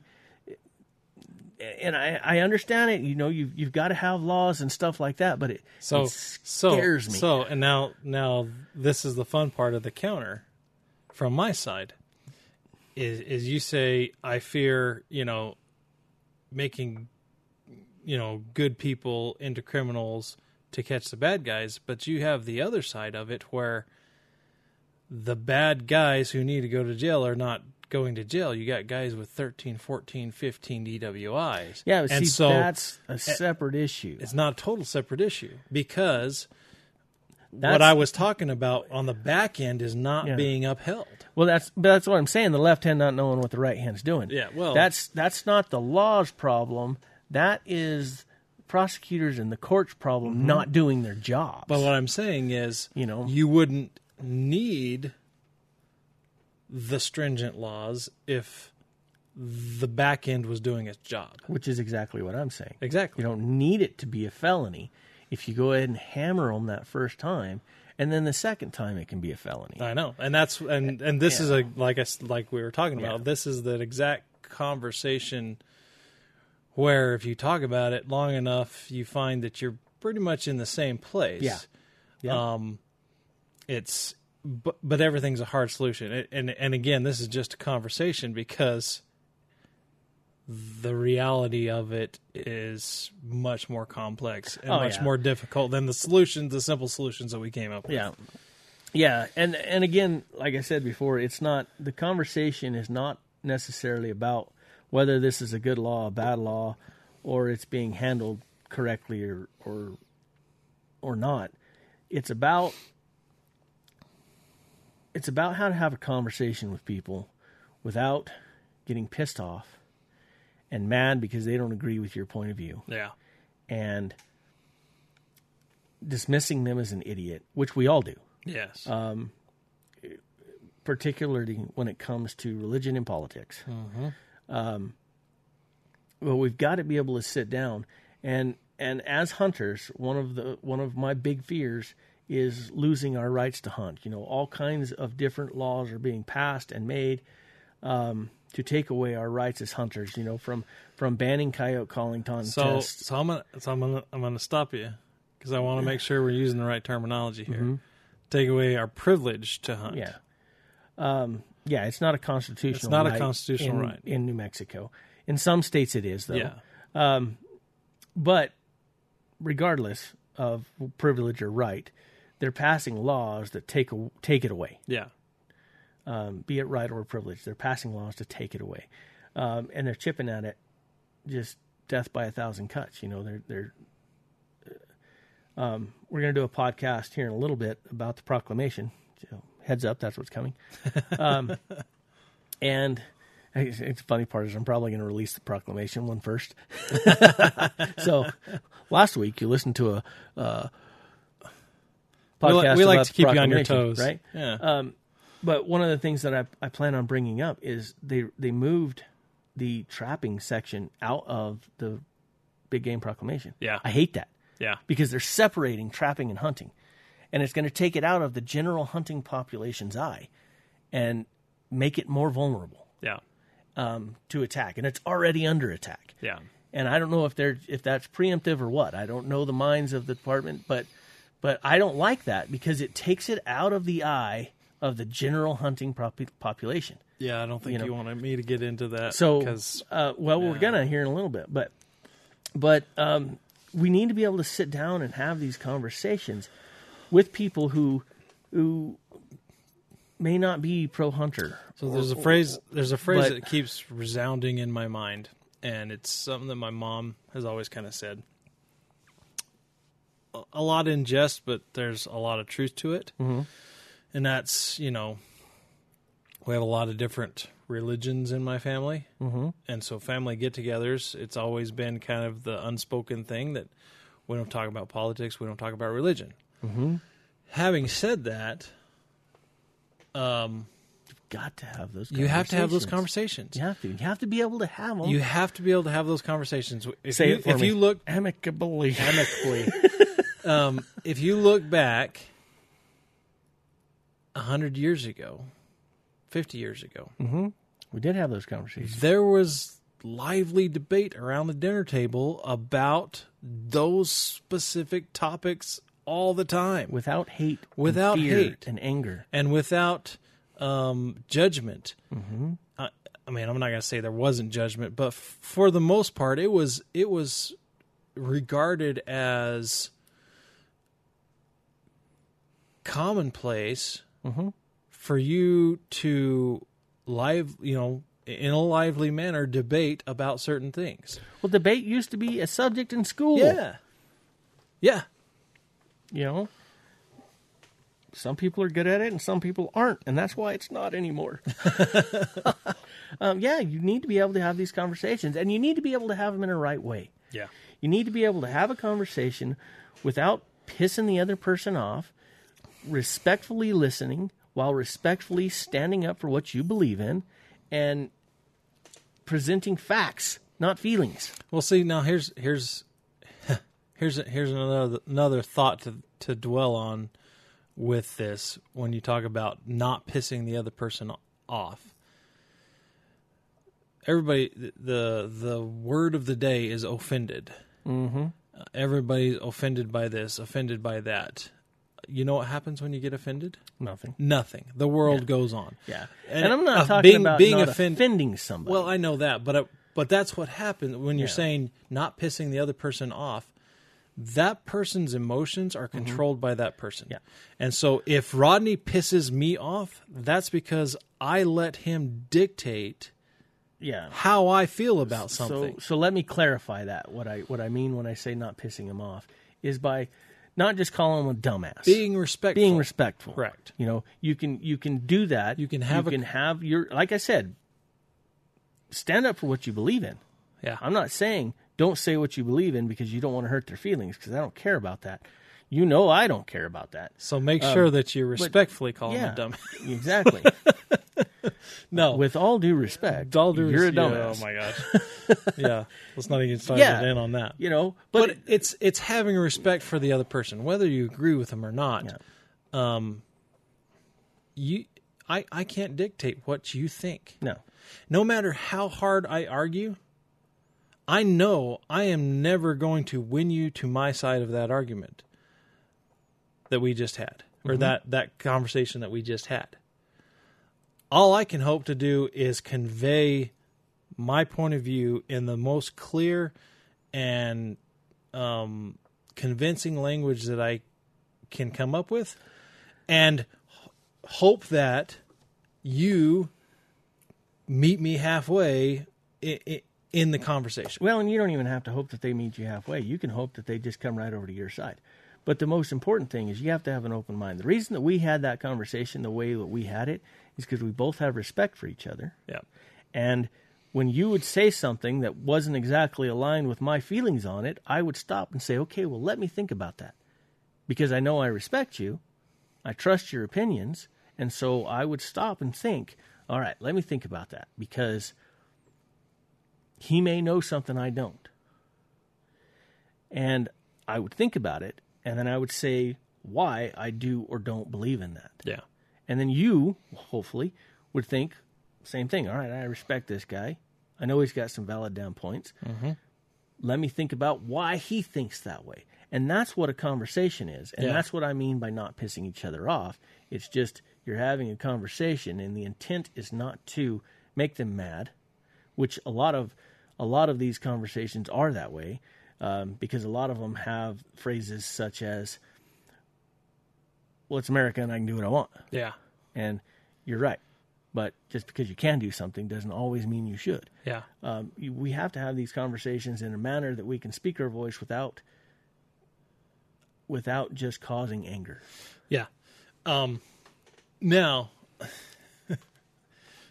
And I, I understand it. You know, you've you've got to have laws and stuff like that, but it, so it so scares me. so and now now this is the fun part of the counter from my side is is you say I fear you know making you know good people into criminals to catch the bad guys but you have the other side of it where the bad guys who need to go to jail are not going to jail you got guys with 13 14 15 DWIs yeah, and see, so that's a separate issue. it's not a total separate issue because what I was talking about on the back end is not Yeah. being upheld. Well, that's but that's what I'm saying. The left hand not knowing what the right hand's doing. Yeah, well- that's that's not the law's problem. That is prosecutors and the court's problem not doing their jobs. Mm-hmm. But what I'm saying is, You know. you wouldn't need the stringent laws if the back end was doing its job. which is exactly what I'm saying. Exactly. You don't need it to be a felony if you go ahead and hammer them that first time, and then the second time it can be a felony. I know, and that's and and this is a like I like we were talking about. Yeah. This is the exact conversation where if you talk about it long enough, you find that you're pretty much in the same place. Yeah. Yeah. Um, it's but but everything's a hard solution, It- and and again, this is just a conversation because the reality of it is much more complex and Oh, much yeah. more difficult than the solutions, the simple solutions that we came up with. Yeah. Yeah, and and again, like I said before, it's not the conversation is not necessarily about whether this is a good law, a bad law, or it's being handled correctly or or or not. It's about it's about how to have a conversation with people without getting pissed off and mad because they don't agree with your point of view Yeah. and dismissing them as an idiot, which we all do, Yes. particularly when it comes to religion and politics. Um, but we've got to be able to sit down and and as hunters, one of the one of my big fears is losing our rights to hunt. You know, all kinds of different laws are being passed and made um, to take away our rights as hunters. You know, from from banning coyote calling contests. so so I'm gonna so I'm gonna I'm gonna stop you because I want to make sure we're using the right terminology here. Take away our privilege to hunt. Yeah. Um, yeah, it's not a constitutional It's not a constitutional in, right. in New Mexico. In some states it is though. Yeah. But regardless of privilege or right, they're passing laws that take a, take it away. Yeah. Um, be it right or privilege, they're passing laws to take it away. Um, and they're chipping at it just death by a thousand cuts. You know, they're they're um, we're going to do a podcast here in a little bit about the proclamation. So heads up, that's what's coming. Um, and it's, funny part is I'm probably going to release the proclamation one first. so last week you listened to a uh, podcast. li- we like about to keep you on your toes, right? Yeah. Um, but one of the things that I, I plan on bringing up is they they moved the trapping section out of the big game proclamation. Yeah. I hate that yeah. because they're separating trapping and hunting, and it's going to take it out of the general hunting population's eye, and make it more vulnerable Yeah. um, to attack, and it's already under attack. Yeah. And I don't know if they're if that's preemptive or what. I don't know the minds of the department, but but I don't like that because it takes it out of the eye of the general hunting prop- population. Yeah. I don't think you, know. wanted me to get into that. So, because uh, well, we're gonna here in a little bit, but but um, we need to be able to sit down and have these conversations with people who who may not be pro hunter. So there's a phrase. There's a phrase but- that keeps resounding in my mind, and it's something that my mom has always kind of said. A- lot in jest, but there's a lot of truth to it, mm-hmm. and that's you know, we have a lot of different religions in my family, mm-hmm. and so family get-togethers. It's always been kind of the unspoken thing that we don't talk about politics, we don't talk about religion. Mm-hmm. Having said that, um, Got to have those. you have to have those conversations. conversations. You have to. You have to be able to have them. You have to be able to have those conversations. If Say you, it for if me. you look amicably. amicably, um, if you look back a hundred years ago, fifty years ago, we did have those conversations. there was lively debate around the dinner table about those specific topics all the time, without hate, and Without fear hate. and anger. and without um, judgment. I, I mean, I'm not going to say there wasn't judgment, but f- for the most part, it was it was regarded as commonplace for you to live, you know, in a lively manner debate about certain things. Well, debate used to be a subject in school. Yeah, yeah, You know, some people are good at it and some people aren't, and that's why it's not anymore. um, yeah, you need to be able to have these conversations, and you need to be able to have them in a right way. yeah, You need to be able to have a conversation without pissing the other person off, respectfully listening while respectfully standing up for what you believe in, and presenting facts, not feelings. Well, see now here's here's here's here's another another thought to to dwell on with this when you talk about not pissing the other person off. Everybody, the the word of the day is offended. Mm-hmm. Everybody's offended by this, offended by that. You know what happens when you get offended? Nothing. Nothing. The world goes on. Yeah, And, and, I'm not uh, talking being- about being not offend- offending somebody. Well, I know that, but uh, but that's what happens when you're Yeah. saying not pissing the other person off. That person's emotions are controlled by that person. Mm-hmm. Yeah. And so if Rodney pisses me off, that's because I let him dictate yeah. how I feel about something. So, so let me clarify that. What I what I mean when I say not pissing him off is by not just calling him a dumbass, being respectful. being respectful. Correct. You know, you can you can do that. You can have you a- can have your like I said, stand up for what you believe in. Yeah. I'm not saying don't say what you believe in because you don't want to hurt their feelings because I don't care about that. You know I don't care about that. So make sure that you respectfully call him Um, a dumbass. exactly. No, With all due respect, all due you're a res- yeah, oh my gosh. yeah, let's not even start Yeah. in on that. You know, but, But it's it's having respect for the other person, whether you agree with them or not. Yeah. Um, you, I, I can't dictate what you think. no, No matter how hard I argue, I know I am never going to win you to my side of that argument that we just had, or that that conversation that we just had. All I can hope to do is convey my point of view in the most clear and um, convincing language that I can come up with, and hope that you meet me halfway in the conversation. Well, and you don't even have to hope that they meet you halfway. You can hope that they just come right over to your side. But the most important thing is you have to have an open mind. The reason that we had that conversation the way that we had it is because we both have respect for each other. Yeah. And when you would say something that wasn't exactly aligned with my feelings on it, I would stop and say, okay, well, let me think about that. Because I know I respect you, I trust your opinions, and so I would stop and think, all right, let me think about that. Because he may know something I don't. And I would think about it, and then I would say why I do or don't believe in that. Yeah. And then you, hopefully, would think, same thing. All right, I respect this guy. I know he's got some valid down points. Let me think about why he thinks that way. And that's what a conversation is. And Yeah. that's what I mean by not pissing each other off. It's just you're having a conversation, and the intent is not to make them mad, which a lot of a lot of these conversations are that way, um, because a lot of them have phrases such as, "Well, it's America, and I can do what I want." Yeah. And you're right. But just because you can do something doesn't always mean you should. Yeah. Um, you, we have to have these conversations in a manner that we can speak our voice without without just causing anger. Yeah. Um, now,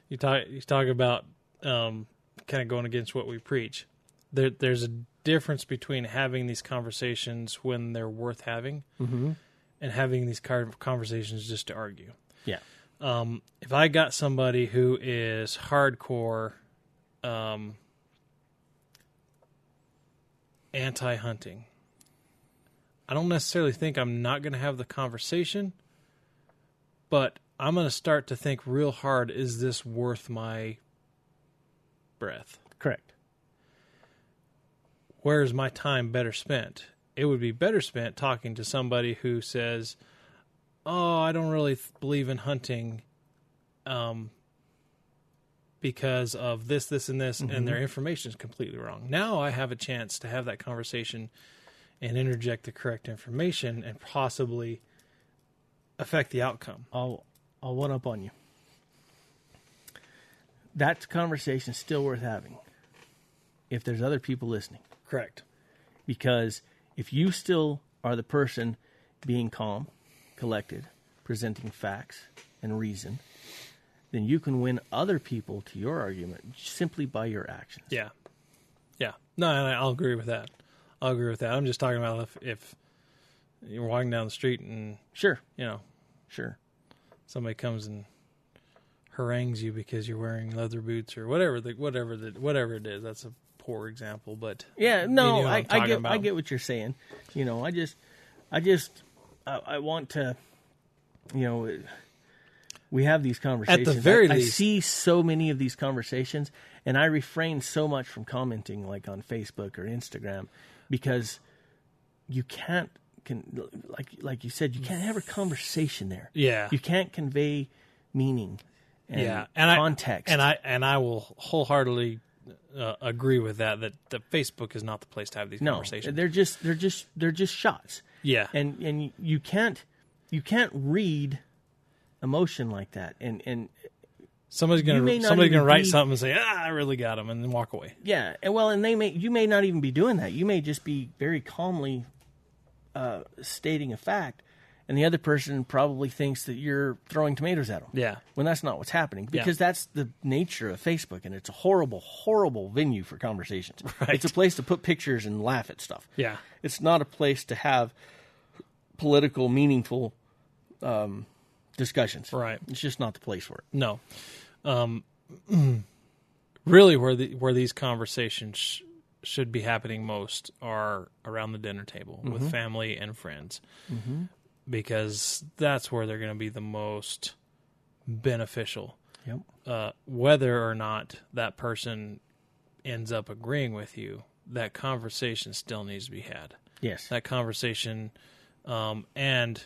you talk you talk about um, kind of going against what we preach. There, there's a difference between having these conversations when they're worth having, Mm-hmm. And having these conversations just to argue. Yeah. Um, if I got somebody who is hardcore um, anti-hunting, I don't necessarily think I'm not going to have the conversation, but I'm going to start to think real hard: Is this worth my breath? Correct. where is my time better spent? It would be better spent talking to somebody who says, "Oh, I don't really th- believe in hunting, um, because of this, this, and this," and their information is completely wrong. Now I have a chance to have that conversation and interject the correct information and possibly affect the outcome. I'll I'll one up on you. That conversation is still worth having if there's other people listening. Correct. Because if you still are the person being calm, collected, presenting facts and reason, then you can win other people to your argument simply by your actions. Yeah. Yeah. No, I'll agree with that. I'll agree with that. I'm just talking about if, if you're walking down the street and Sure, you know sure. somebody comes and harangues you because you're wearing leather boots or whatever the whatever the whatever it is. That's a poor example, but Yeah, You no, know I, I'm I talking get about. I get what you're saying. You know, I just I just I, I want to you know we have these conversations. At the very I, I see so many of these conversations and I refrain so much from commenting like on Facebook or Instagram because you can't can like like you said you can't have a conversation there. yeah, You can't convey meaning and yeah, and context. I and I and I will wholeheartedly uh, agree with that. That that Facebook is not the place to have these no, conversations. they're just they're just they're just shots. Yeah, and and you can't you can't read emotion like that and and somebody's gonna somebody's gonna write be- something and say, "Ah, I really got him," and then walk away. yeah and well and they may you may not even be doing that you may just be very calmly uh, stating a fact and the other person probably thinks that you're throwing tomatoes at them Yeah, when that's not what's happening because that's the nature of Facebook and it's a horrible horrible venue for conversations Right. it's a place to put pictures and laugh at stuff yeah, It's not a place to have political, meaningful um, discussions. Right. It's just not the place for it. No. Um, really, where the where these conversations sh- should be happening most are around the dinner table with family and friends, because that's where they're going to be the most beneficial. Yep. Uh, whether or not that person ends up agreeing with you, that conversation still needs to be had Yes. that conversation um, and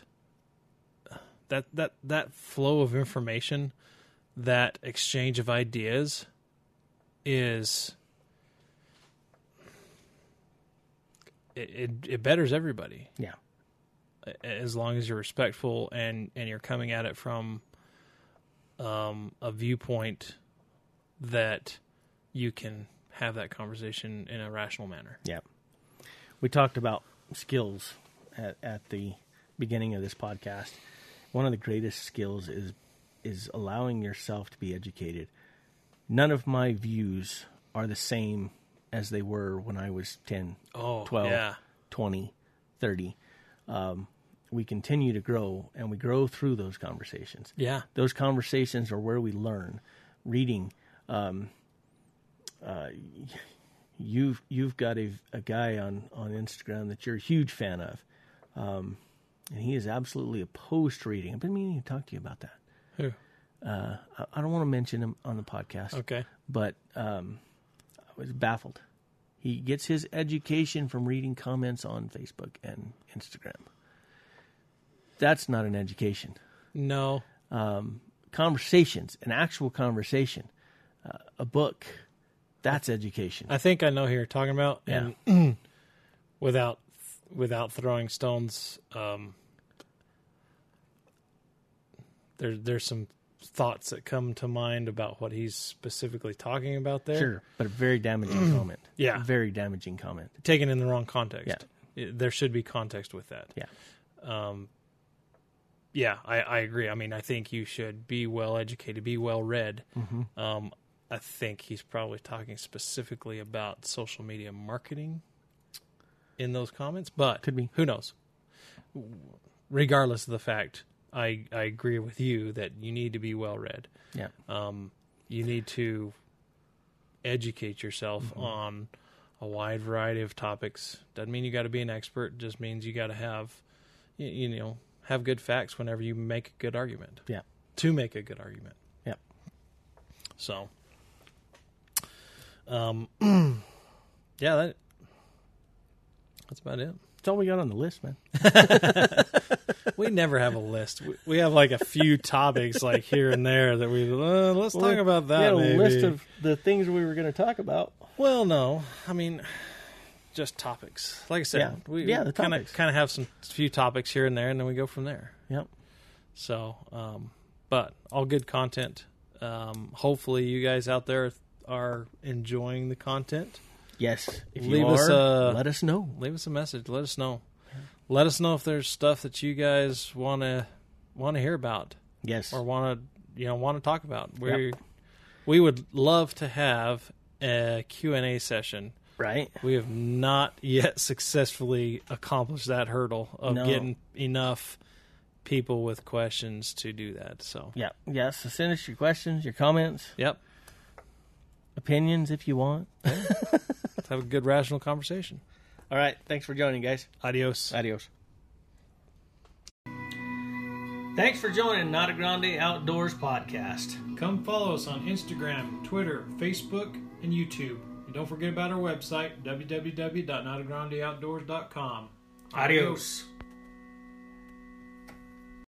that that that flow of information that exchange of ideas is it, it, it betters everybody yeah. As long as you're respectful and and you're coming at it from um, a viewpoint that you can have that conversation in a rational manner Yeah. We talked about skills at, at the beginning of this podcast. One of the greatest skills is is allowing yourself to be educated. None of my views are the same as they were when I was 10, oh 12, yeah 20, 30. Um, we continue to grow and we grow through those conversations. yeah Those conversations are where we learn. Reading, um, uh, you've you've got a, a guy on, on Instagram that you're a huge fan of, um, and he is absolutely opposed to reading. I've been meaning to talk to you about that. Who? Uh, I, I don't want to mention him on the podcast, okay but um, I was baffled. He gets his education from reading comments on Facebook and Instagram. That's not an education no um, conversations, an actual conversation, uh, a book. That's education. I think I know who you're talking about, Yeah. and without without throwing stones, um, there there's some thoughts that come to mind about what he's specifically talking about there. Sure, but a very damaging comment. Yeah. Very damaging comment. taken in the wrong context. It- there should be context with that. Yeah. Um, yeah, I, I agree. I mean, I think you should be well educated, be well read. Mm-hmm. Um, I think he's probably talking specifically about social media marketing in those comments, but Could be. Who knows? Regardless of the fact, I I agree with you that you need to be well read. Yeah. Um, you need to educate yourself Mm-hmm. on a wide variety of topics. Doesn't mean you got to be an expert. Just means you got to have, you, you know, have good facts whenever you make a good argument. Yeah. To make a good argument. Yeah. So, um, yeah, that that's about it. That's all we got on the list, man. We never have a list. We, we have like a few topics, like here and there, that we uh, let's talk about that. We had a maybe. list of the things we were going to talk about. Well, no, I mean, just topics. Like I said, Yeah. we Yeah, kind of kind of have some few topics here and there, and then we go from there. Yep. So, um, but all good content. Um, hopefully, you guys out there are enjoying the content. Yes. If you Leave are, us a- let us know. Leave us a message. Let us know. Let us know if there's stuff that you guys want to want to hear about Yes. or want to you know want to talk about. We we would love to have a Q and A session. Right. We have not yet successfully accomplished that hurdle of No. getting enough people with questions to do that. So, Yeah. Yes. So send us your questions, your comments, yep, opinions if you want. let's have a good rational conversation. All right. Thanks for joining, guys. Adios. Adios. Thanks for joining Nata Grande Outdoors Podcast. Come follow us on Instagram, Twitter, Facebook, and YouTube. And don't forget about our website, www.notagrandeoutdoors.com. Adios.